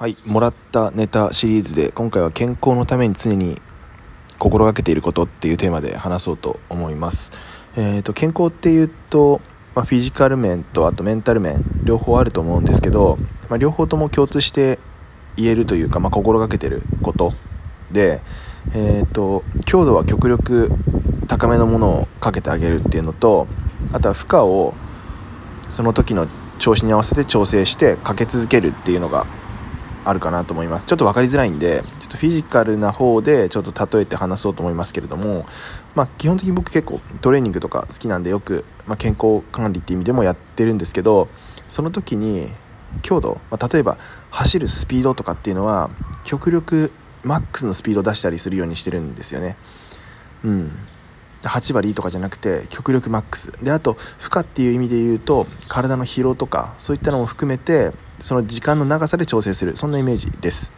はい、もらったネタシリーズで今回は健康のために常に心がけていることっていうテーマで話そうと思います。えー、と健康っていうと、まあ、フィジカル面とあとメンタル面両方あると思うんですけど、まあ、両方とも共通して言えるというか、まあ、心がけてることで、えー、と強度は極力高めのものをかけてあげるっていうのとあとは負荷をその時の調子に合わせて調整してかけ続けるっていうのがあるかなと思います。ちょっと分かりづらいんでちょっとフィジカルな方でちょっと例えて話そうと思いますけれども、まあ、基本的に僕結構トレーニングとか好きなんでよく、まあ、健康管理っていう意味でもやってるんですけどその時に強度、まあ、例えば走るスピードとかっていうのは極力マックスのスピードを出したりするようにしてるんですよね。うん。8割とかじゃなくて極力マックス。であと負荷っていう意味で言うと体の疲労とかそういったのも含めてその時間の長さで調整する。そんなイメージです。